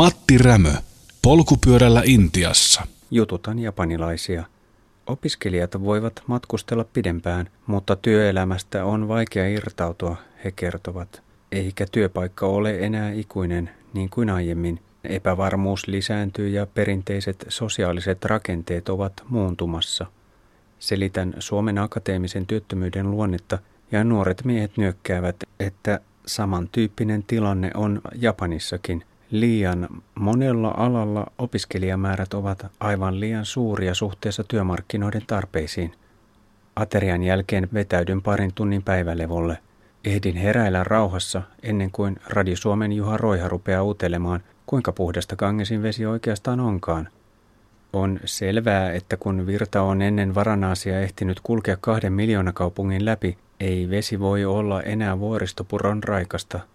Matti Rämö, polkupyörällä Intiassa. Jututan japanilaisia. Opiskelijat voivat matkustella pidempään, mutta työelämästä on vaikea irtautua, he kertovat. Eikä työpaikka ole enää ikuinen, niin kuin aiemmin. Epävarmuus lisääntyy ja perinteiset sosiaaliset rakenteet ovat muuntumassa. Selitän Suomen akateemisen työttömyyden luonnetta ja nuoret miehet nyökkäävät, että samantyyppinen tilanne on Japanissakin. Liian monella alalla opiskelijamäärät ovat aivan liian suuria suhteessa työmarkkinoiden tarpeisiin. Aterian jälkeen vetäydyn parin tunnin päivälevolle. Ehdin heräillä rauhassa ennen kuin Radio Suomen Juha Roiha rupeaa utelemaan, kuinka puhdasta Gangesin vesi oikeastaan onkaan. On selvää, että kun virta on ennen Varanaasia ehtinyt kulkea kahden miljoonakaupungin läpi, ei vesi voi olla enää vuoristopuron raikasta –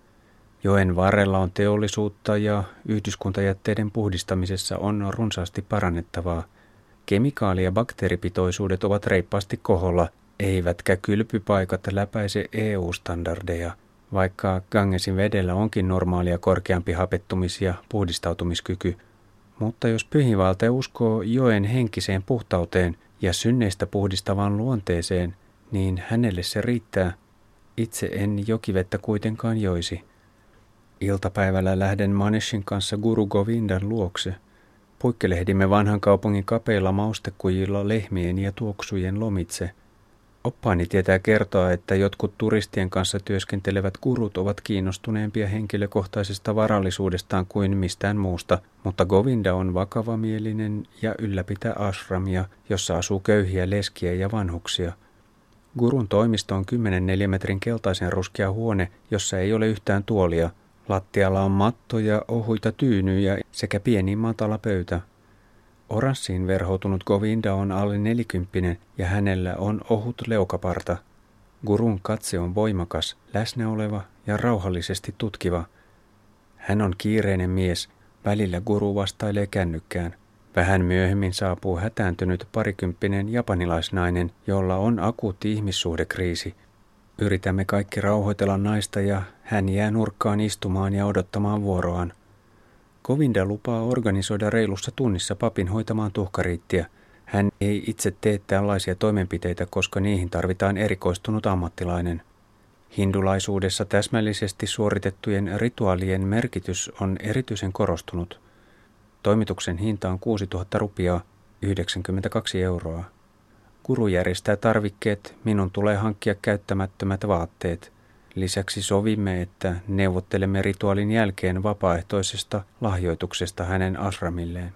Joen varrella on teollisuutta ja yhdyskuntajätteiden puhdistamisessa on runsaasti parannettavaa. Kemikaali- ja bakteeripitoisuudet ovat reippaasti koholla, eivätkä kylpypaikat läpäise EU-standardeja, vaikka Gangesin vedellä onkin normaalia korkeampi hapettumis- ja puhdistautumiskyky. Mutta jos pyhivalta uskoo joen henkiseen puhtauteen ja synneistä puhdistavaan luonteeseen, niin hänelle se riittää. Itse en jokivettä kuitenkaan joisi. Iltapäivällä lähden Maneshin kanssa Guru Govindan luokse. Puikkelehdimme vanhan kaupungin kapeilla maustekujilla lehmien ja tuoksujen lomitse. Oppaani tietää kertoa, että jotkut turistien kanssa työskentelevät gurut ovat kiinnostuneempia henkilökohtaisesta varallisuudestaan kuin mistään muusta, mutta Govinda on vakavamielinen ja ylläpitää ashramia, jossa asuu köyhiä leskiä ja vanhuksia – Gurun toimisto on 10 neliömetrin keltaisen ruskea huone, jossa ei ole yhtään tuolia – Lattialla on matto ja ohuita tyynyjä sekä pieni matala pöytä. Oranssiin verhoutunut Govinda on alle nelikymppinen ja hänellä on ohut leukaparta. Gurun katse on voimakas, läsnäoleva ja rauhallisesti tutkiva. Hän on kiireinen mies, välillä guru vastailee kännykkään. Vähän myöhemmin saapuu hätääntynyt parikymppinen japanilaisnainen, jolla on akuutti ihmissuhdekriisi – Yritämme kaikki rauhoitella naista ja hän jää nurkkaan istumaan ja odottamaan vuoroaan. Kovinda lupaa organisoida reilussa tunnissa papin hoitamaan tuhkariittiä. Hän ei itse tee tällaisia toimenpiteitä, koska niihin tarvitaan erikoistunut ammattilainen. Hindulaisuudessa täsmällisesti suoritettujen rituaalien merkitys on erityisen korostunut. Toimituksen hinta on 6000 rupiaa, 92 euroa. Kuru järjestää tarvikkeet, minun tulee hankkia käyttämättömät vaatteet. Lisäksi sovimme, että neuvottelemme rituaalin jälkeen vapaaehtoisesta lahjoituksesta hänen asramilleen.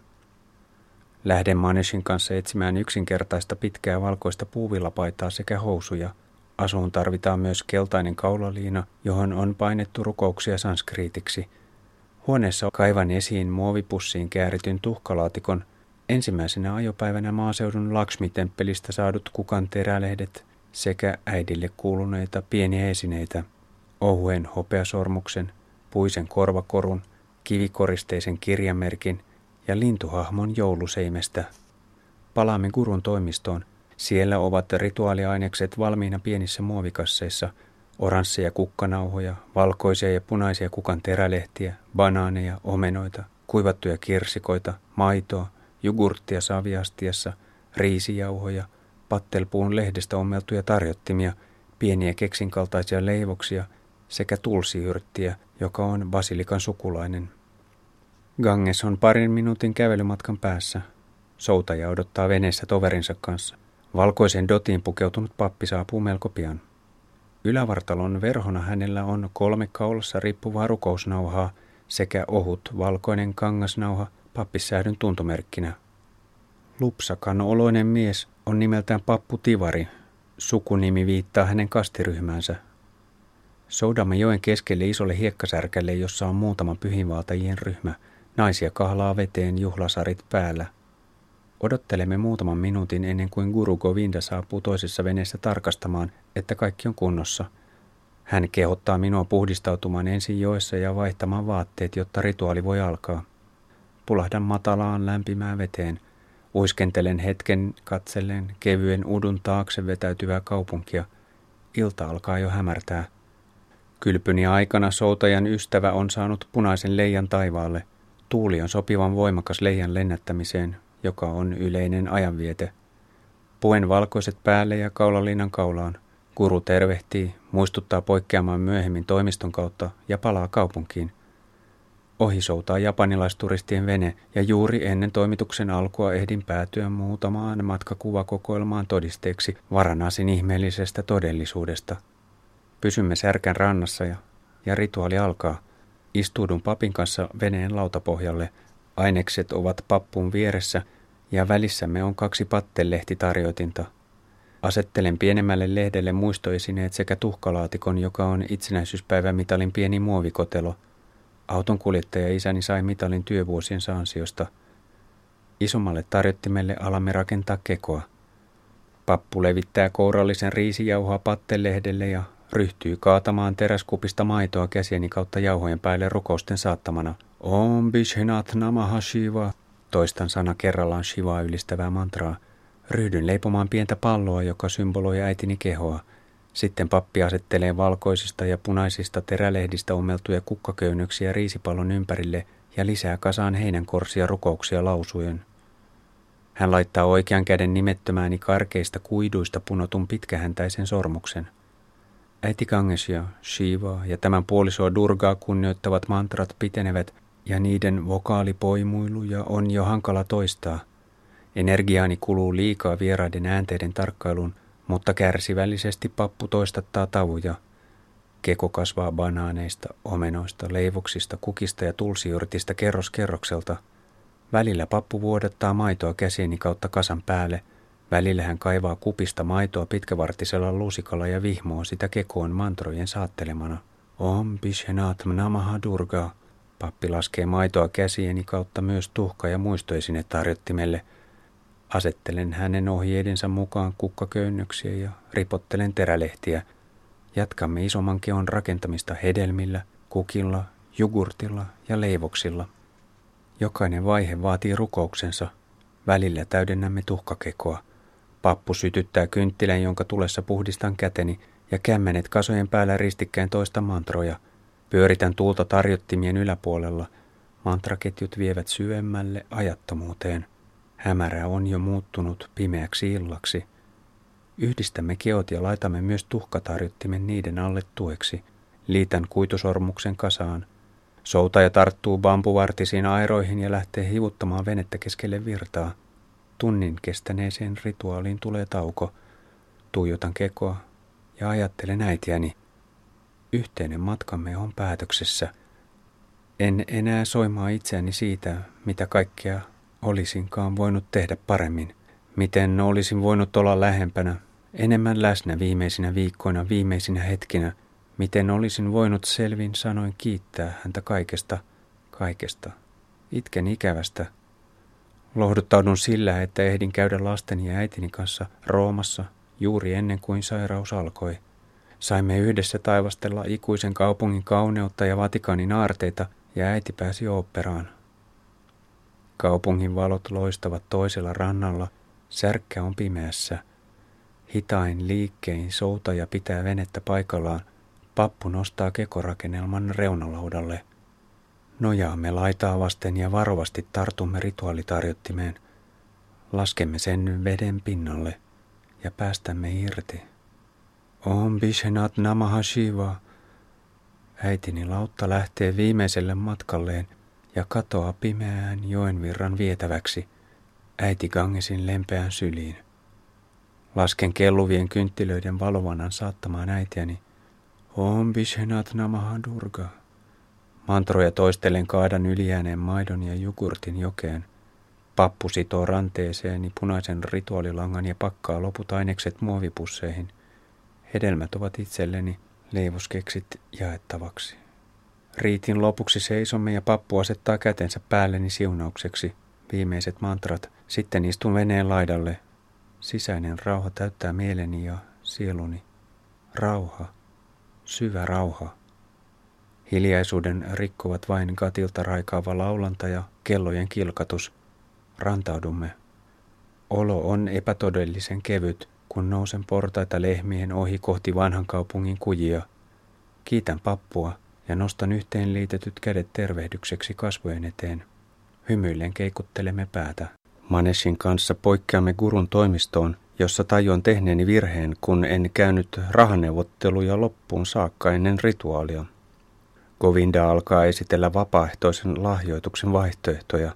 Lähden Maneshin kanssa etsimään yksinkertaista pitkää valkoista puuvillapaitaa sekä housuja. Asuun tarvitaan myös keltainen kaulaliina, johon on painettu rukouksia sanskriitiksi. Huoneessa kaivan esiin muovipussiin käärityn tuhkalaatikon – Ensimmäisenä ajopäivänä maaseudun Lakshmi-temppelistä saadut kukan terälehdet sekä äidille kuuluneita pieniä esineitä, ohuen hopeasormuksen, puisen korvakorun, kivikoristeisen kirjamerkin ja lintuhahmon jouluseimestä. Palaamme Gurun toimistoon. Siellä ovat rituaaliainekset valmiina pienissä muovikasseissa, oransseja kukkanauhoja, valkoisia ja punaisia kukan terälehtiä, banaaneja, omenoita, kuivattuja kirsikoita, maitoa, jogurttia saviastiassa, riisijauhoja, pattelpuun lehdestä ommeltuja tarjottimia, pieniä keksinkaltaisia leivoksia sekä tulsiyrttiä, joka on basilikan sukulainen. Ganges on parin minuutin kävelymatkan päässä. Soutaja odottaa veneessä toverinsa kanssa. Valkoisen dotiin pukeutunut pappi saapuu melko pian. Ylävartalon verhona hänellä on kolme kaulassa riippuvaa rukousnauhaa sekä ohut valkoinen kangasnauha – pappissäädyn tuntomerkkinä. Lupsakan oloinen mies on nimeltään Pappu Tivari. Sukunimi viittaa hänen kastiryhmäänsä. Soudamme joen keskelle isolle hiekkasärkälle, jossa on muutama pyhinvaltajien ryhmä. Naisia kahlaa veteen juhlasarit päällä. Odottelemme muutaman minuutin ennen kuin Guru Govinda saapuu toisessa veneessä tarkastamaan, että kaikki on kunnossa. Hän kehottaa minua puhdistautumaan ensin joessa ja vaihtamaan vaatteet, jotta rituaali voi alkaa. Pulahdan matalaan lämpimään veteen. Uiskentelen hetken katsellen kevyen udun taakse vetäytyvää kaupunkia. Ilta alkaa jo hämärtää. Kylpyni aikana soutajan ystävä on saanut punaisen leijan taivaalle. Tuuli on sopivan voimakas leijan lennättämiseen, joka on yleinen ajanviete. Puen valkoiset päälle ja kaulalinnan kaulaan. Kuru tervehtii, muistuttaa poikkeamaan myöhemmin toimiston kautta ja palaa kaupunkiin. Ohi soutaa japanilaisturistien vene ja juuri ennen toimituksen alkua ehdin päätyä muutamaan matkakuvakokoelmaan todisteeksi Varanasin ihmeellisestä todellisuudesta. Pysymme särkän rannassa ja, ja rituaali alkaa. Istuudun papin kanssa veneen lautapohjalle. Ainekset ovat pappun vieressä ja välissämme on kaksi pattelehtitarjoitinta. Asettelen pienemmälle lehdelle muistoesineet sekä tuhkalaatikon, joka on itsenäisyyspäivämitalin pieni muovikotelo – Auton kuljettaja isäni sai mitalin työvuosien ansiosta. Isommalle tarjottimelle alamme rakentaa kekoa. Pappu levittää kourallisen riisijauhoa pattelehdelle ja ryhtyy kaatamaan teräskupista maitoa käsieni kautta jauhojen päälle rukousten saattamana. Om Bishenat Namaha Shiva, toistan sana kerrallaan Shivaa ylistävää mantraa. Ryhdyn leipomaan pientä palloa, joka symboloi äitini kehoa – sitten pappi asettelee valkoisista ja punaisista terälehdistä ummeltuja kukkaköynnöksiä riisipallon ympärille ja lisää kasaan heinänkorsia rukouksia lausujen. Hän laittaa oikean käden nimettömääni karkeista kuiduista punotun pitkähäntäisen sormuksen. Äiti Kangesia, Shiva ja tämän puolisoa Durgaa kunnioittavat mantrat pitenevät ja niiden vokaalipoimuiluja on jo hankala toistaa. Energiaani kuluu liikaa vieraiden äänteiden tarkkailuun – mutta kärsivällisesti pappu toistattaa tavuja. Keko kasvaa banaaneista, omenoista, leivoksista, kukista ja tulsiyrtistä kerros kerrokselta. Välillä pappu vuodattaa maitoa käsieni kautta kasan päälle. Välillä hän kaivaa kupista maitoa pitkävartisella lusikalla ja vihmoo sitä kekoon mantrojen saattelemana. Om Bishenat Namaha Durga. Pappi laskee maitoa käsieni kautta myös tuhka- ja muistoesine tarjottimelle – Asettelen hänen ohjeidensa mukaan kukkaköynnöksiä ja ripottelen terälehtiä. Jatkamme isomman keon rakentamista hedelmillä, kukilla, jogurtilla ja leivoksilla. Jokainen vaihe vaatii rukouksensa. Välillä täydennämme tuhkakekoa. Pappu sytyttää kynttilän, jonka tulessa puhdistan käteni ja kämmenet kasojen päällä ristikkäin toista mantroja. Pyöritän tuulta tarjottimien yläpuolella. Mantraketjut vievät syvemmälle ajattomuuteen. Hämärä on jo muuttunut pimeäksi illaksi. Yhdistämme keot ja laitamme myös tuhkatarjottimen niiden alle tueksi. Liitän kuitusormuksen kasaan. Soutaja tarttuu bambuvartisiin airoihin ja lähtee hivuttamaan venettä keskelle virtaa. Tunnin kestäneeseen rituaaliin tulee tauko. Tuijotan kekoa ja ajattelen äitiäni. Yhteinen matkamme on päätöksessä. En enää soimaa itseäni siitä, mitä kaikkea olisinkaan voinut tehdä paremmin? Miten olisin voinut olla lähempänä, enemmän läsnä viimeisinä viikkoina, viimeisinä hetkinä? Miten olisin voinut selvin sanoin kiittää häntä kaikesta, kaikesta? Itken ikävästä. Lohduttaudun sillä, että ehdin käydä lasteni ja äitini kanssa Roomassa juuri ennen kuin sairaus alkoi. Saimme yhdessä taivastella ikuisen kaupungin kauneutta ja Vatikanin aarteita ja äiti pääsi oopperaan. Kaupungin valot loistavat toisella rannalla, särkkä on pimeässä. Hitain liikkein soutaja pitää venettä paikallaan, pappu nostaa kekorakennelman reunalaudalle. Nojaamme laitaa vasten ja varovasti tartumme rituaalitarjottimeen. Laskemme sen veden pinnalle ja päästämme irti. Om Bishenat Namaha Shiva. Äitini lautta lähtee viimeiselle matkalleen – ja katoaa pimeään joenvirran vietäväksi äiti Gangesin lempeään syliin. Lasken kelluvien kynttilöiden valovanan saattamaan äitiäni. Om Bishenat Namaha Durga. Mantroja toistelen kaadan yliääneen maidon ja jogurtin jokeen. Pappu sitoo ranteeseeni punaisen rituaalilangan ja pakkaa loput ainekset muovipusseihin. Hedelmät ovat itselleni, leivoskeksit jaettavaksi. Riitin lopuksi seisomme ja pappu asettaa kätensä päälleni siunaukseksi. Viimeiset mantrat. Sitten istun veneen laidalle. Sisäinen rauha täyttää mieleni ja sieluni. Rauha. Syvä rauha. Hiljaisuuden rikkovat vain katilta raikaava laulanta ja kellojen kilkatus. Rantaudumme. Olo on epätodellisen kevyt, kun nousen portaita lehmien ohi kohti vanhan kaupungin kujia. Kiitän pappua ja nostan yhteenliitetyt kädet tervehdykseksi kasvojen eteen. Hymyillen keikuttelemme päätä. Maneshin kanssa poikkeamme gurun toimistoon, jossa tajuan tehneeni virheen, kun en käynyt rahaneuvotteluja loppuun saakka ennen rituaalia. Govinda alkaa esitellä vapaaehtoisen lahjoituksen vaihtoehtoja.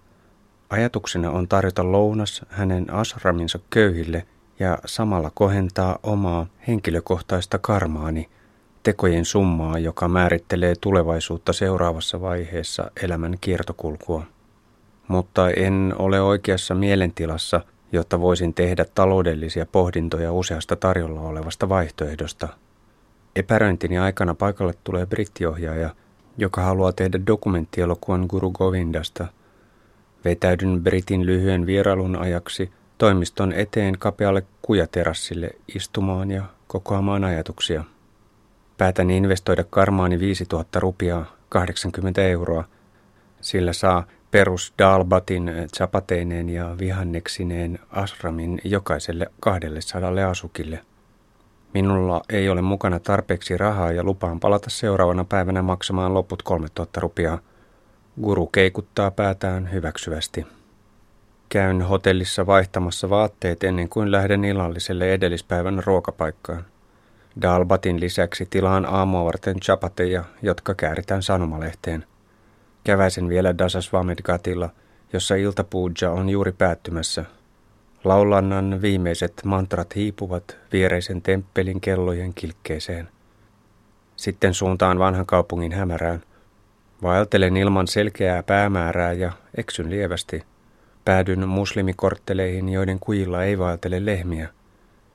Ajatuksena on tarjota lounas hänen asraminsa köyhille ja samalla kohentaa omaa henkilökohtaista karmaani, tekojen summaa, joka määrittelee tulevaisuutta seuraavassa vaiheessa elämän kiertokulkua. Mutta en ole oikeassa mielentilassa, jotta voisin tehdä taloudellisia pohdintoja useasta tarjolla olevasta vaihtoehdosta. Epäröintini aikana paikalle tulee brittiohjaaja, joka haluaa tehdä dokumenttielokuvan Guru Govindasta. Vetäydyn Britin lyhyen vierailun ajaksi toimiston eteen kapealle kujaterassille istumaan ja kokoamaan ajatuksia. Päätän investoida karmaani 5000 rupiaa, 80 euroa. Sillä saa perus Dalbatin chapateineen ja vihanneksineen asramin jokaiselle 200 asukille. Minulla ei ole mukana tarpeeksi rahaa ja lupaan palata seuraavana päivänä maksamaan loput 3000 rupiaa. Guru keikuttaa päätään hyväksyvästi. Käyn hotellissa vaihtamassa vaatteet ennen kuin lähden illalliselle edellispäivän ruokapaikkaan. Dalbatin lisäksi tilaan aamua varten chapateja, jotka kääritään sanomalehteen. Käväisen vielä Dasasvamedgatilla, jossa iltapuuja on juuri päättymässä. Laulannan viimeiset mantrat hiipuvat viereisen temppelin kellojen kilkkeeseen. Sitten suuntaan vanhan kaupungin hämärään. Vaeltelen ilman selkeää päämäärää ja eksyn lievästi. Päädyn muslimikortteleihin, joiden kujilla ei vaeltele lehmiä –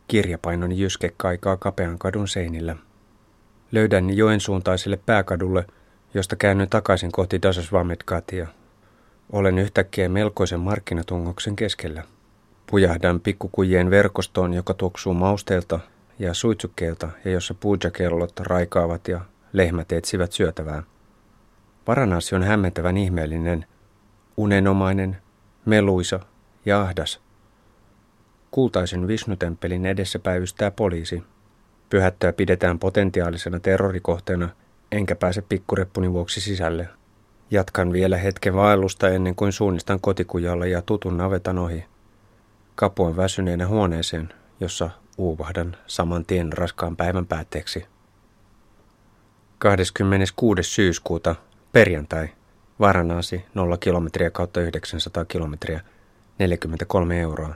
Kirjapainon jyske kaikaa kapean kadun seinillä. Löydän joen suuntaiselle pääkadulle, josta käännyn takaisin kohti Dasasvamedkatia. Olen yhtäkkiä melkoisen markkinatungoksen keskellä. Pujahdan pikkukujien verkostoon, joka tuoksuu mausteelta ja suitsukkeelta ja jossa puujakellot raikaavat ja lehmät etsivät syötävää. Varanasi on hämmentävän ihmeellinen, unenomainen, meluisa ja ahdas – Kultaisen Visnutemppelin edessä päivystää poliisi. Pyhättöä pidetään potentiaalisena terrorikohteena, enkä pääse pikkureppuni vuoksi sisälle. Jatkan vielä hetken vaellusta ennen kuin suunnistan kotikujalla ja tutun navetan ohi. Kapuan väsyneenä huoneeseen, jossa uuvahdan saman tien raskaan päivän päätteeksi. 26. syyskuuta, perjantai, Varanasi 0 kilometriä kautta 900 kilometriä, 43 euroa.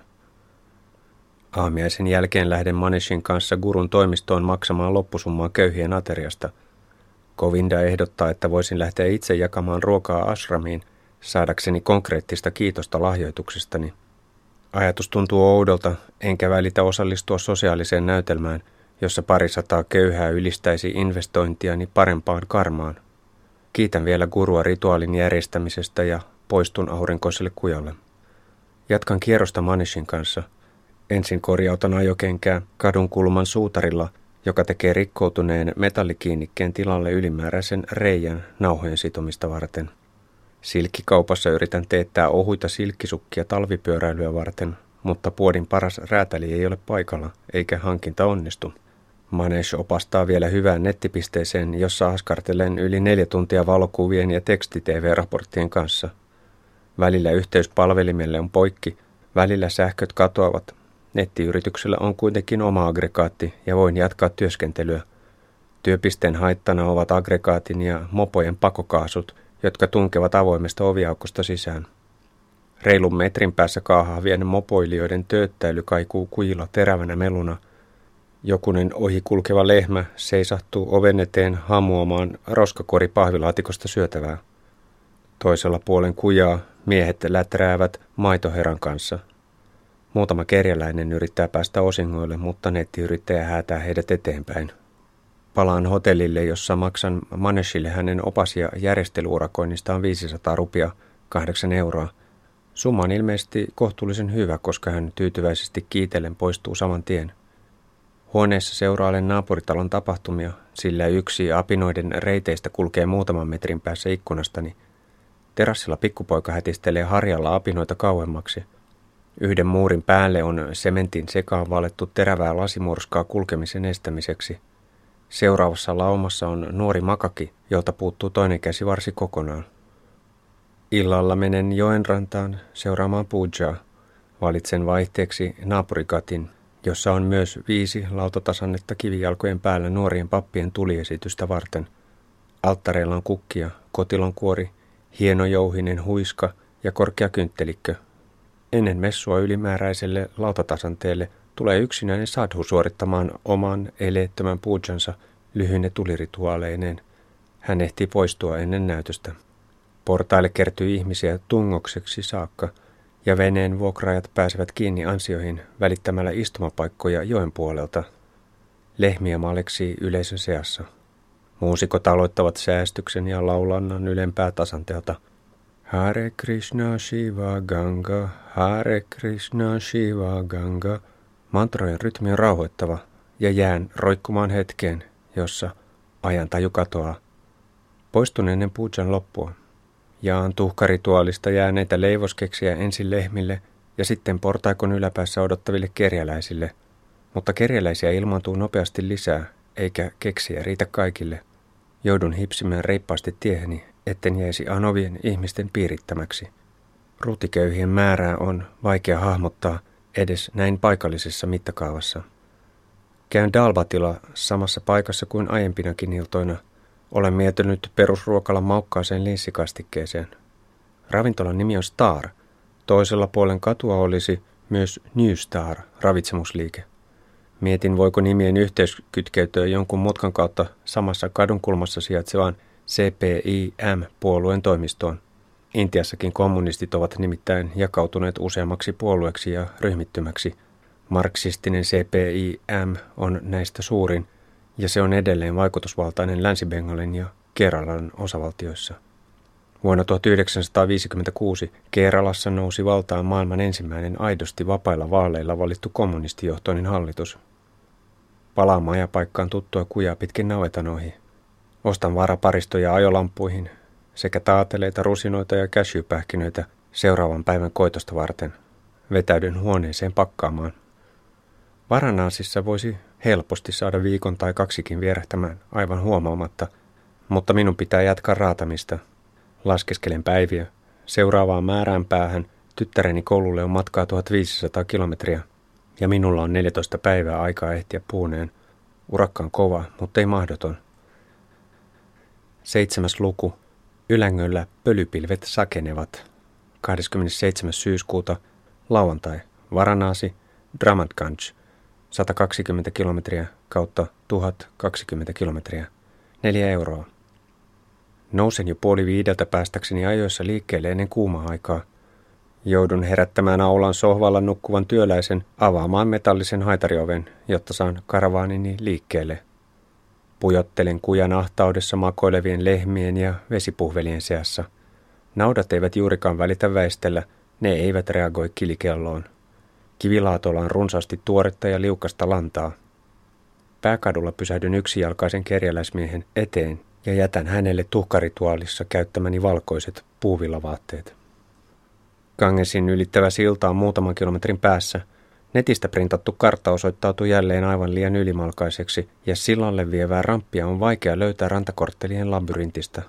Aamiaisen jälkeen lähden Maneshin kanssa gurun toimistoon maksamaan loppusummaa köyhien ateriasta. Kovinda ehdottaa, että voisin lähteä itse jakamaan ruokaa asramiin, saadakseni konkreettista kiitosta lahjoituksestani. Ajatus tuntuu oudolta, enkä välitä osallistua sosiaaliseen näytelmään, jossa parisataa köyhää ylistäisi investointiani parempaan karmaan. Kiitän vielä gurua rituaalin järjestämisestä ja poistun aurinkoiselle kujalle. Jatkan kierrosta Manishin kanssa – Ensin korjautan ajokenkää kadun kulman suutarilla, joka tekee rikkoutuneen metallikiinnikkeen tilalle ylimääräisen reijän nauhojen sitomista varten. Silkkikaupassa yritän teettää ohuita silkkisukkia talvipyöräilyä varten, mutta puodin paras räätäli ei ole paikalla, eikä hankinta onnistu. Manesh opastaa vielä hyvään nettipisteeseen, jossa askartelen yli neljä tuntia valokuvien ja teksti-tv-raporttien kanssa. Välillä yhteys palvelimelle on poikki, välillä sähköt katoavat, Nettiyrityksellä on kuitenkin oma aggregaatti ja voin jatkaa työskentelyä. Työpisteen haittana ovat aggregaatin ja mopojen pakokaasut, jotka tunkevat avoimesta oviaukosta sisään. Reilun metrin päässä kaahavien mopoilijoiden tööttäily kaikuu kujilla terävänä meluna. Jokunen ohi kulkeva lehmä seisahtuu oven eteen hamuamaan roskakori pahvilaatikosta syötävää. Toisella puolen kujaa miehet läträävät maitoheran kanssa – Muutama kerjäläinen yrittää päästä osingoille, mutta nettiyrittäjä häätää heidät eteenpäin. Palaan hotellille, jossa maksan Maneshille hänen opas- ja järjestelyurakoinnistaan 500 rupia, 8 euroa. Summa on ilmeisesti kohtuullisen hyvä, koska hän tyytyväisesti kiitellen poistuu saman tien. Huoneessa seurailen naapuritalon tapahtumia, sillä yksi apinoiden reiteistä kulkee muutaman metrin päässä ikkunastani. Terassilla pikkupoika hätistelee harjalla apinoita kauemmaksi – Yhden muurin päälle on sementin sekaan valettu terävää lasimurskaa kulkemisen estämiseksi. Seuraavassa laumassa on nuori makaki, jolta puuttuu toinen käsi varsi kokonaan. Illalla menen joen rantaan seuraamaan pujaa. Valitsen vaihteeksi naapurikatin, jossa on myös viisi lautatasannetta kivijalkojen päällä nuorien pappien tuliesitystä varten. Alttareilla on kukkia, kotilon kuori, hieno jouhinen huiska ja korkea kynttelikkö. Ennen messua ylimääräiselle lautatasanteelle tulee yksinäinen sadhu suorittamaan oman eleettömän puujansa lyhyine tulirituaaleineen. Hän ehtii poistua ennen näytöstä. Portaille kertyy ihmisiä tungokseksi saakka, ja veneen vuokraajat pääsevät kiinni ansioihin välittämällä istumapaikkoja joen puolelta. Lehmiä maleksii yleisön seassa. Muusikot aloittavat säästyksen ja laulannan ylempää tasanteelta. Hare Krishna Shiva Ganga, Hare Krishna Shiva Ganga. Mantrojen rytmi on rauhoittava ja jään roikkumaan hetkeen, jossa ajantaju katoaa. Poistun ennen puujan loppua. Jaan tuhkarituaalista jääneitä leivoskeksiä ensin lehmille ja sitten portaikon yläpäässä odottaville kerjäläisille. Mutta kerjäläisiä ilmaantuu nopeasti lisää, eikä keksiä riitä kaikille. Joudun hipsimään reippaasti tieheni, etten jäisi anovien ihmisten piirittämäksi. Ruutiköyhien määrää on vaikea hahmottaa edes näin paikallisessa mittakaavassa. Käyn Dalbatilla samassa paikassa kuin aiempinakin iltoina – olen miettinyt perusruokalan maukkaaseen linssikastikkeeseen. Ravintolan nimi on Star. Toisella puolen katua olisi myös New Star, ravitsemusliike. Mietin, voiko nimien yhteys kytkeytyä jonkun mutkan kautta samassa kadunkulmassa sijaitsevaan CPIM-puolueen toimistoon. Intiassakin kommunistit ovat nimittäin jakautuneet useammaksi puolueeksi ja ryhmittymäksi. Marksistinen CPIM on näistä suurin – ja se on edelleen vaikutusvaltainen Länsi-Bengalin ja Keralan osavaltioissa. Vuonna 1956 Keralassa nousi valtaan maailman ensimmäinen aidosti vapailla vaaleilla valittu kommunistijohtoinen hallitus. Palaan majapaikkaan tuttua kujaa pitkin navetanoihin. Ostan varaparistoja ajolampuihin sekä taateleita, rusinoita ja cashewpähkinöitä seuraavan päivän koitosta varten. Vetäydyn huoneeseen pakkaamaan. Varanaasissa voisi helposti saada viikon tai kaksikin vierähtämään aivan huomaamatta, mutta minun pitää jatkaa raatamista. Laskeskelen päiviä. Seuraavaan määrään päähän tyttäreni koululle on matkaa 1500 kilometriä ja minulla on 14 päivää aikaa ehtiä puuneen. Urakka on kova, mutta ei mahdoton. Seitsemäs luku. Ylängöllä pölypilvet sakenevat. 27. syyskuuta, lauantai, Varanaasi, Dramatganj – 120 kilometriä kautta 1020 kilometriä. Neljä euroa. Nousen jo puoli viideltä päästäkseni ajoissa liikkeelle ennen kuumaa aikaa. Joudun herättämään aulan sohvalla nukkuvan työläisen avaamaan metallisen haitarioven, jotta saan karavaanini liikkeelle. Pujottelen kujan ahtaudessa makoilevien lehmien ja vesipuhvelien seassa. Naudat eivät juurikaan välitä väistellä, ne eivät reagoi kilikelloon. Kivilaatolla on runsaasti tuoretta ja liukasta lantaa. Pääkadulla pysähdyn yksijalkaisen kerjäläismiehen eteen ja jätän hänelle tuhkarituaalissa käyttämäni valkoiset puuvillavaatteet. Kangesin ylittävä silta on muutaman kilometrin päässä. Netistä printattu kartta osoittautuu jälleen aivan liian ylimalkaiseksi ja sillalle vievää ramppia on vaikea löytää rantakorttelien labyrintistä.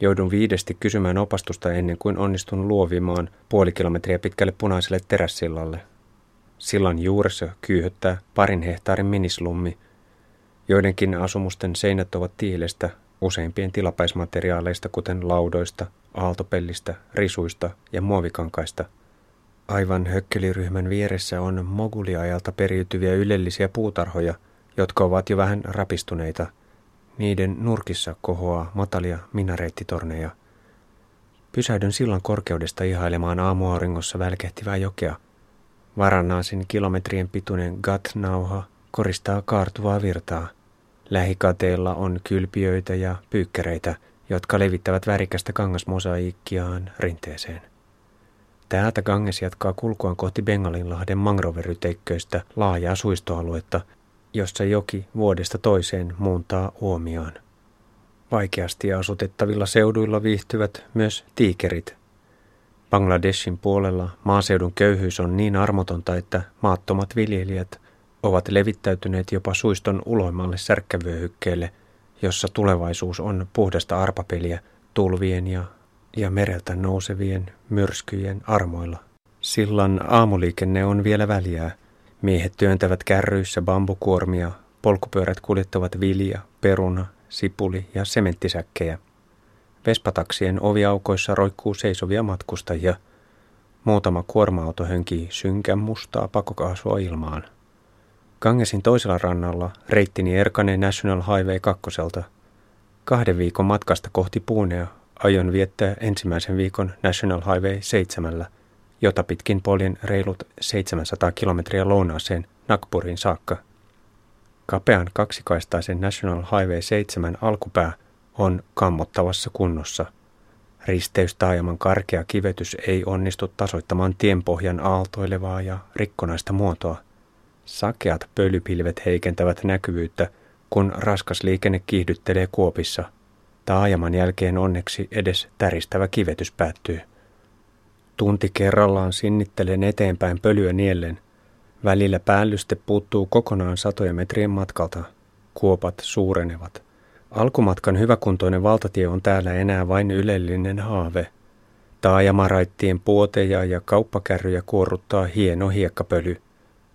Joudun viidesti kysymään opastusta ennen kuin onnistun luovimaan puoli kilometriä pitkälle punaiselle terässillalle. Sillan juuressa kyyhöttää parin hehtaarin minislummi. Joidenkin asumusten seinät ovat tiilestä, useimpien tilapäismateriaaleista kuten laudoista, aaltopellistä, risuista ja muovikankaista. Aivan hökkeliryhmän vieressä on moguliajalta periytyviä ylellisiä puutarhoja, jotka ovat jo vähän rapistuneita. Niiden nurkissa kohoaa matalia minareettitorneja. Pysähdyn sillan korkeudesta ihailemaan aamuauringossa välkehtivää jokea – Varanaasin kilometrien pituinen Gat-nauha koristaa kaartuvaa virtaa. Lähikateilla on kylpiöitä ja pyykkäreitä, jotka levittävät värikästä kangasmosaiikkiaan rinteeseen. Täältä Ganges jatkaa kulkuaan kohti Bengalinlahden mangroveryteikköistä laajaa suistoaluetta, jossa joki vuodesta toiseen muuntaa uomiaan. Vaikeasti asutettavilla seuduilla viihtyvät myös tiikerit, Bangladeshin puolella maaseudun köyhyys on niin armotonta, että maattomat viljelijät ovat levittäytyneet jopa suiston uloimmalle särkkävyöhykkeelle, jossa tulevaisuus on puhdasta arpapeliä tulvien ja ja mereltä nousevien myrskyjen armoilla. Sillan aamuliikenne on vielä väliä. Miehet työntävät kärryissä bambukuormia, polkupyörät kuljettavat vilja, peruna, sipuli ja sementtisäkkejä. Vespataksien oviaukoissa roikkuu seisovia matkustajia. Muutama kuorma-auto hönkii synkän mustaa pakokaasua ilmaan. Gangesin toisella rannalla reittini erkanee National Highway 2. Kahden viikon matkasta kohti Puunea aion viettää ensimmäisen viikon National Highway 7, jota pitkin poljen reilut 700 kilometriä lounaaseen Nakpurin saakka. Kapean kaksikaistaisen National Highway 7 alkupää on kammottavassa kunnossa. Risteystaajaman karkea kivetys ei onnistu tasoittamaan tienpohjan aaltoilevaa ja rikkonaista muotoa. Sakeat pölypilvet heikentävät näkyvyyttä, kun raskas liikenne kiihdyttelee kuopissa. Taajaman jälkeen onneksi edes täristävä kivetys päättyy. Tunti kerrallaan sinnittelen eteenpäin pölyä niellen. Välillä päällyste puuttuu kokonaan satoja metrien matkalta. Kuopat suurenevat. Alkumatkan hyväkuntoinen valtatie on täällä enää vain ylellinen haave. Taajamaraittien puoteja ja kauppakärryjä kuorruttaa hieno hiekkapöly.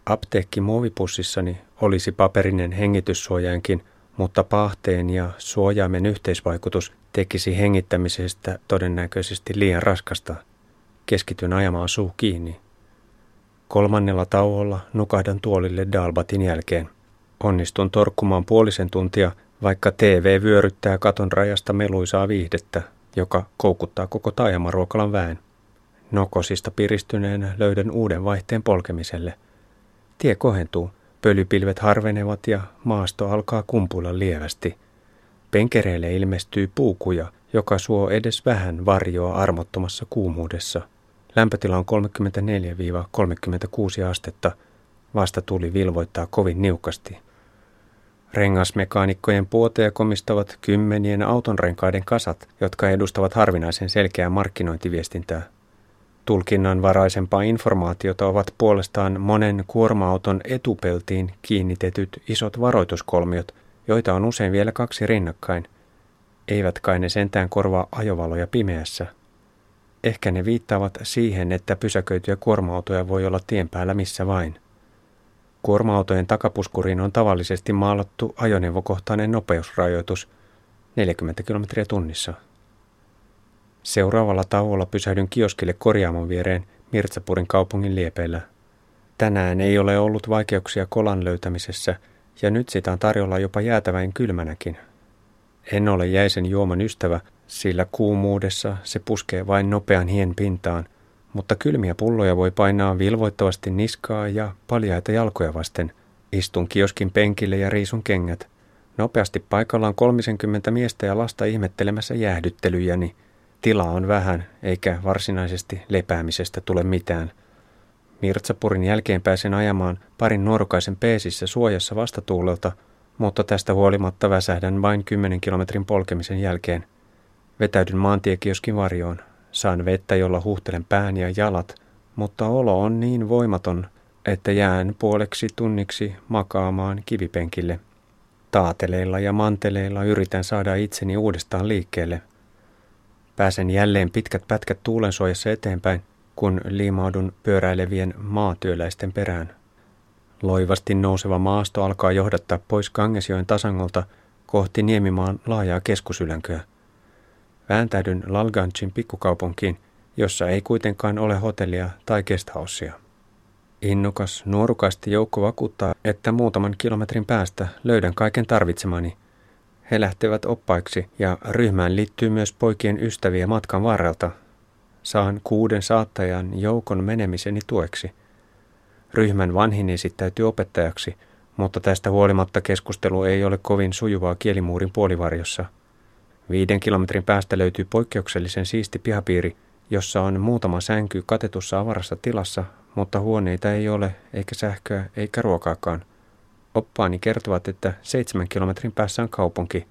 Apteekki muovipussissani olisi paperinen hengityssuojainkin, mutta pahteen ja suojaimen yhteisvaikutus tekisi hengittämisestä todennäköisesti liian raskasta. Keskityn ajamaan suu kiinni. Kolmannella tauolla nukahdan tuolille Dalbatin jälkeen. Onnistun torkkumaan puolisen tuntia, vaikka TV vyöryttää katon rajasta meluisaa viihdettä, joka koukuttaa koko taajamaruokalan väen. Nokosista piristyneenä löydän uuden vaihteen polkemiselle. Tie kohentuu, pölypilvet harvenevat ja maasto alkaa kumpulla lievästi. Penkereille ilmestyy puukuja, joka suo edes vähän varjoa armottomassa kuumuudessa. Lämpötila on 34-36 astetta. Vasta tuli vilvoittaa kovin niukasti. Rengasmekaanikkojen puoteja komistavat kymmenien autonrenkaiden kasat, jotka edustavat harvinaisen selkeää markkinointiviestintää. Tulkinnanvaraisempaa informaatiota ovat puolestaan monen kuorma-auton etupeltiin kiinnitetyt isot varoituskolmiot, joita on usein vielä kaksi rinnakkain. Eivät kai ne sentään korvaa ajovaloja pimeässä. Ehkä ne viittaavat siihen, että pysäköityjä kuorma-autoja voi olla tien päällä missä vain. Kuorma-autojen takapuskuriin on tavallisesti maalattu ajoneuvokohtainen nopeusrajoitus 40 km tunnissa. Seuraavalla tauolla pysähdyn kioskille korjaamon viereen Mirtsapurin kaupungin liepeillä. Tänään ei ole ollut vaikeuksia kolan löytämisessä ja nyt sitä on tarjolla jopa jäätäväin kylmänäkin. En ole jäisen juoman ystävä, sillä kuumuudessa se puskee vain nopean hien pintaan, mutta kylmiä pulloja voi painaa vilvoittavasti niskaa ja paljaita jalkoja vasten. Istun kioskin penkille ja riisun kengät. Nopeasti paikallaan 30 miestä ja lasta ihmettelemässä jäähdyttelyjäni. Tila on vähän, eikä varsinaisesti lepäämisestä tule mitään. Mirtsapurin jälkeen pääsen ajamaan parin nuorukaisen peesissä suojassa vastatuulelta, mutta tästä huolimatta väsähdän vain 10 kilometrin polkemisen jälkeen. Vetäydyn maantiekioskin varjoon. Saan vettä, jolla huhtelen pään ja jalat, mutta olo on niin voimaton, että jään puoleksi tunniksi makaamaan kivipenkille. Taateleilla ja manteleilla yritän saada itseni uudestaan liikkeelle. Pääsen jälleen pitkät pätkät tuulensuojassa eteenpäin, kun liimaudun pyöräilevien maatyöläisten perään. Loivasti nouseva maasto alkaa johdattaa pois Kangesjoen tasangolta kohti Niemimaan laajaa keskusylänköä. Vääntäydyn Lalganchin pikkukaupunkiin, jossa ei kuitenkaan ole hotellia tai guesthousea. Innokas, nuorukasti joukko vakuuttaa, että muutaman kilometrin päästä löydän kaiken tarvitsemani. He lähtevät oppaiksi ja ryhmään liittyy myös poikien ystäviä matkan varrelta. Saan kuuden saattajan joukon menemiseni tueksi. Ryhmän vanhin esittäytyy opettajaksi, mutta tästä huolimatta keskustelu ei ole kovin sujuvaa kielimuurin puolivarjossa – Viiden kilometrin päästä löytyy poikkeuksellisen siisti pihapiiri, jossa on muutama sänky katetussa avarassa tilassa, mutta huoneita ei ole, eikä sähköä, eikä ruokaakaan. Oppaani kertovat, että seitsemän kilometrin päässä on kaupunki.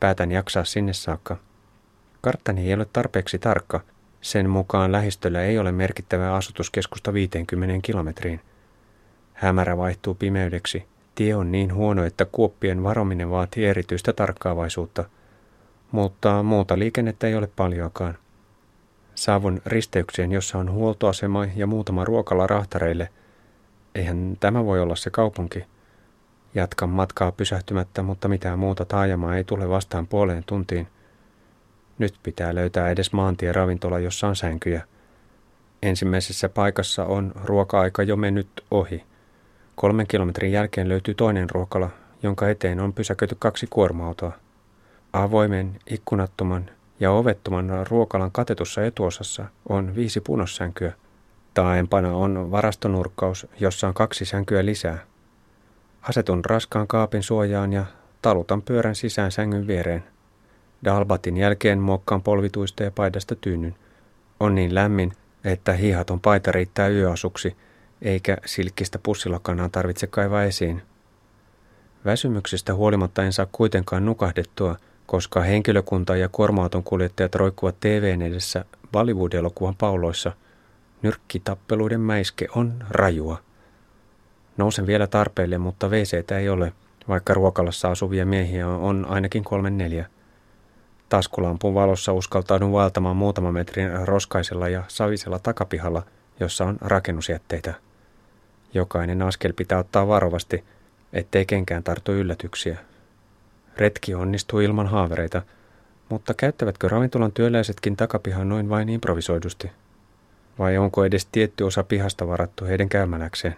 Päätän jaksaa sinne saakka. Karttani ei ole tarpeeksi tarkka. Sen mukaan lähistöllä ei ole merkittävää asutuskeskusta 50 kilometriin. Hämärä vaihtuu pimeydeksi. Tie on niin huono, että kuoppien varominen vaatii erityistä tarkkaavaisuutta – mutta muuta liikennettä ei ole paljoakaan. Saavun risteykseen, jossa on huoltoasema ja muutama ruokala rahtareille. Eihän tämä voi olla se kaupunki. Jatkan matkaa pysähtymättä, mutta mitään muuta taajamaa ei tule vastaan puoleen tuntiin. Nyt pitää löytää edes maantien ravintola, jossa on sänkyjä. Ensimmäisessä paikassa on ruoka-aika jo mennyt ohi. Kolmen kilometrin jälkeen löytyy toinen ruokala, jonka eteen on pysäköity kaksi kuorma-autoa. Avoimen, ikkunattoman ja ovettoman ruokalan katetussa etuosassa on viisi punossänkyä. Taaempana on varastonurkkaus, jossa on kaksi sänkyä lisää. Asetun raskaan kaapin suojaan ja talutan pyörän sisään sängyn viereen. Dalbatin jälkeen muokkaan polvituista ja paidasta tyynyn. On niin lämmin, että hihaton paita riittää yöasuksi, eikä silkkistä pussilakanaa tarvitse kaivaa esiin. Väsymyksestä huolimatta en saa kuitenkaan nukahdettua, koska henkilökunta ja kuorma-auton kuljettajat roikkuvat TVn edessä Bollywood-elokuvan pauloissa. Nyrkkitappeluiden mäiske on rajua. Nousen vielä tarpeelle, mutta wc ei ole, vaikka ruokalassa asuvia miehiä on ainakin kolme neljä. Taskulampun valossa uskaltaudun vaeltamaan muutaman metrin roskaisella ja savisella takapihalla, jossa on rakennusjätteitä. Jokainen askel pitää ottaa varovasti, ettei kenkään tartu yllätyksiä. Retki onnistuu ilman haavereita, mutta käyttävätkö ravintolan työläisetkin takapihan noin vain improvisoidusti? Vai onko edes tietty osa pihasta varattu heidän käymäläkseen?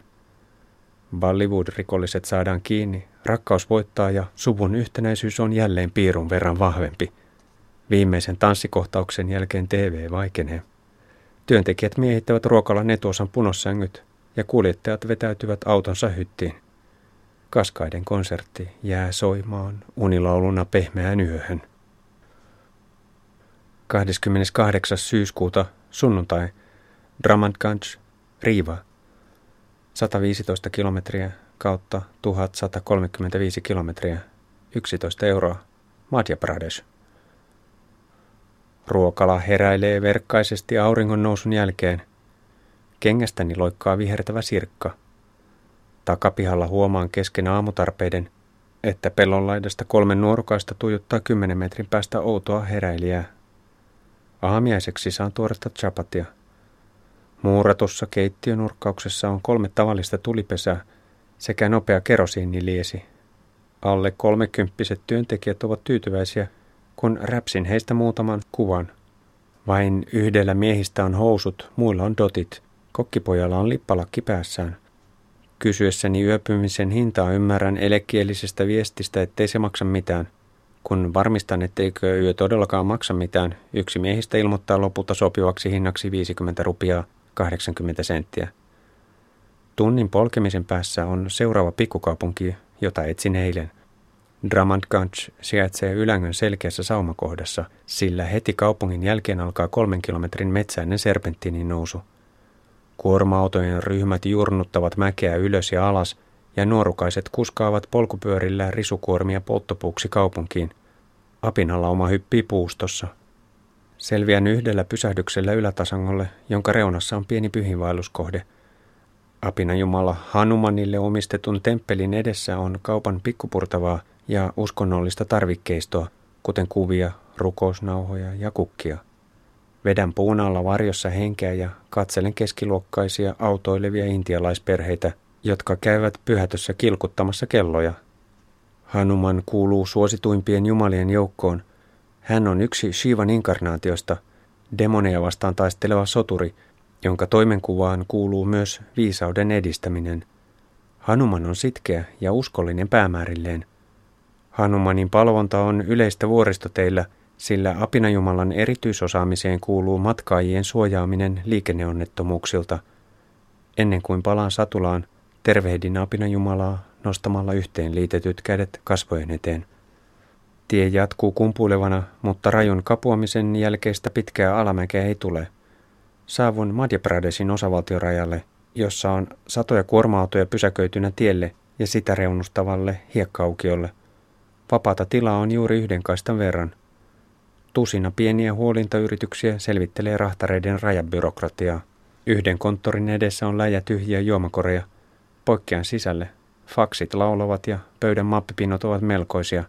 Bollywood-rikolliset saadaan kiinni, rakkaus voittaa ja suvun yhtenäisyys on jälleen piirun verran vahvempi. Viimeisen tanssikohtauksen jälkeen TV vaikenee. Työntekijät miehittävät ruokalan etuosan punossängyt ja kuljettajat vetäytyvät autonsa hyttiin. Kaskaiden konsertti jää soimaan unilauluna pehmeään yöhön. 28. syyskuuta sunnuntai Dramadganj, Riva. 115 kilometriä kautta 1135 kilometriä, 11 euroa, Madhya Pradesh. Ruokala heräilee verkkaisesti auringon nousun jälkeen. Kengästäni loikkaa vihertävä sirkka – Takapihalla huomaan kesken aamutarpeiden, että pellonlaidasta kolmen nuorukaista tuijottaa kymmenen metrin päästä outoa heräilijää. Aamiaiseksi saan tuoretta chapatia. Muuratussa keittiönurkkauksessa on kolme tavallista tulipesää sekä nopea kerosiiniliesi. Alle kolmekymppiset työntekijät ovat tyytyväisiä, kun räpsin heistä muutaman kuvan. Vain yhdellä miehistä on housut, muilla on dotit. Kokkipojalla on lippalakki päässään. Kysyessäni yöpymisen hintaa ymmärrän elekielisestä viestistä, ettei se maksa mitään. Kun varmistan, etteikö yö todellakaan maksa mitään, yksi miehistä ilmoittaa lopulta sopivaksi hinnaksi 50 rupiaa 80 senttiä. Tunnin polkemisen päässä on seuraava pikkukaupunki, jota etsin eilen. Dramandganj sijaitsee Ylängön selkeässä saumakohdassa, sillä heti kaupungin jälkeen alkaa kolmen kilometrin metsäinen serpenttiinin nousu – Kuorma-autojen ryhmät jurnuttavat mäkeä ylös ja alas, ja nuorukaiset kuskaavat polkupyörillä risukuormia polttopuuksi kaupunkiin. Apinalla oma hyppii puustossa. Selviän yhdellä pysähdyksellä ylätasangolle, jonka reunassa on pieni pyhinvaelluskohde. Apina Jumala Hanumanille omistetun temppelin edessä on kaupan pikkupurtavaa ja uskonnollista tarvikkeistoa, kuten kuvia, rukousnauhoja ja kukkia. Vedän puun alla varjossa henkeä ja katselen keskiluokkaisia autoilevia intialaisperheitä, jotka käyvät pyhätössä kilkuttamassa kelloja. Hanuman kuuluu suosituimpien jumalien joukkoon. Hän on yksi Shivan inkarnaatiosta, demoneja vastaan taisteleva soturi, jonka toimenkuvaan kuuluu myös viisauden edistäminen. Hanuman on sitkeä ja uskollinen päämäärilleen. Hanumanin palvonta on yleistä vuoristoteillä – sillä apinajumalan erityisosaamiseen kuuluu matkaajien suojaaminen liikenneonnettomuuksilta. Ennen kuin palaan satulaan, tervehdin apinajumalaa nostamalla yhteen liitetyt kädet kasvojen eteen. Tie jatkuu kumpuilevana, mutta rajun kapuamisen jälkeistä pitkää alamäkeä ei tule. Saavun Madhya Pradesin osavaltiorajalle, jossa on satoja kuorma-autoja pysäköitynä tielle ja sitä reunustavalle hiekkaukiolle. Vapaata tilaa on juuri yhden kaistan verran – Tusina pieniä huolintayrityksiä selvittelee rahtareiden rajabyrokratiaa. Yhden konttorin edessä on läjä tyhjiä juomakoreja. Poikkean sisälle. Faksit laulavat ja pöydän mappipinot ovat melkoisia.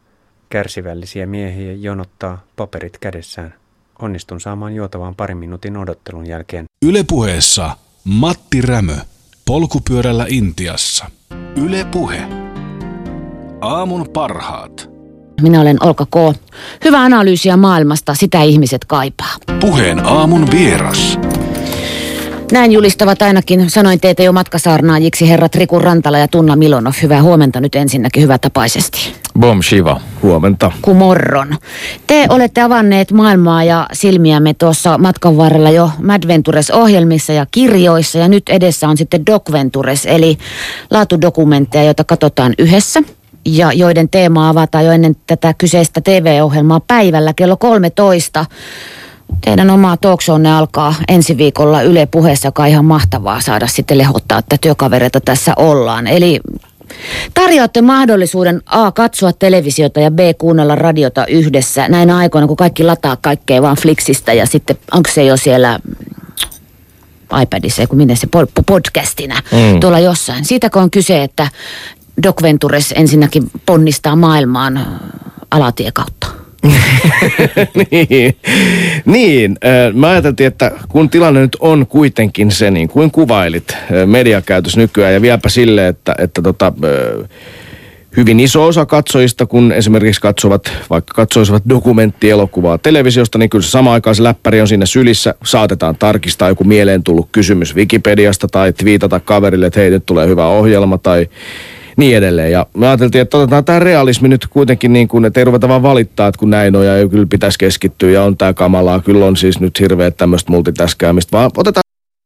Kärsivällisiä miehiä jonottaa paperit kädessään. Onnistun saamaan juotavaan parin minuutin odottelun jälkeen. Ylepuheessa Matti Rämö. Polkupyörällä Intiassa. Yle Puhe. Aamun parhaat. Minä olen Olka K. Hyvä analyysiä maailmasta, sitä ihmiset kaipaa. Puheen aamun vieras. Näin julistavat ainakin, sanoin teitä jo matkasaarnaajiksi herrat Riku Rantala ja Tunna Milonov. Hyvää huomenta nyt ensinnäkin hyvä tapaisesti. Bom Shiva. Huomenta. Kumorron. Te olette avanneet maailmaa ja silmiämme tuossa matkan varrella jo Madventures-ohjelmissa ja kirjoissa ja nyt edessä on sitten Docventures eli laatudokumentteja, joita katsotaan yhdessä ja joiden teema avataan jo ennen tätä kyseistä TV-ohjelmaa päivällä kello 13. Teidän oma talkshowne alkaa ensi viikolla Yle puheessa, joka on ihan mahtavaa saada sitten lehottaa, että työkavereita tässä ollaan. Eli tarjoatte mahdollisuuden A. katsoa televisiota ja B. kuunnella radiota yhdessä näinä aikoina, kun kaikki lataa kaikkea vaan Flixistä ja sitten onko se jo siellä iPadissa, kun miten se podcastina mm. tuolla jossain. Siitäkö on kyse, että Doc Ventures ensinnäkin ponnistaa maailmaan alatie kautta? niin, niin. Mä ajateltiin, että kun tilanne nyt on kuitenkin se, niin kuin kuvailit, mediakäytös nykyään ja vieläpä sille, että, että tota, hyvin iso osa katsojista, kun esimerkiksi katsovat, vaikka katsoisivat dokumenttielokuvaa televisiosta, niin kyllä se sama aikaan se läppäri on siinä sylissä. Saatetaan tarkistaa joku mieleen tullut kysymys Wikipediasta tai twiitata kaverille, että hei nyt tulee hyvä ohjelma tai niin edelleen. Ja me ajateltiin, että otetaan tämä realismi nyt kuitenkin niin kuin, että ei ruveta vaan valittaa, että kun näin on ja kyllä pitäisi keskittyä ja on tämä kamalaa. Kyllä on siis nyt hirveä tämmöistä multitaskäämistä, vaan otetaan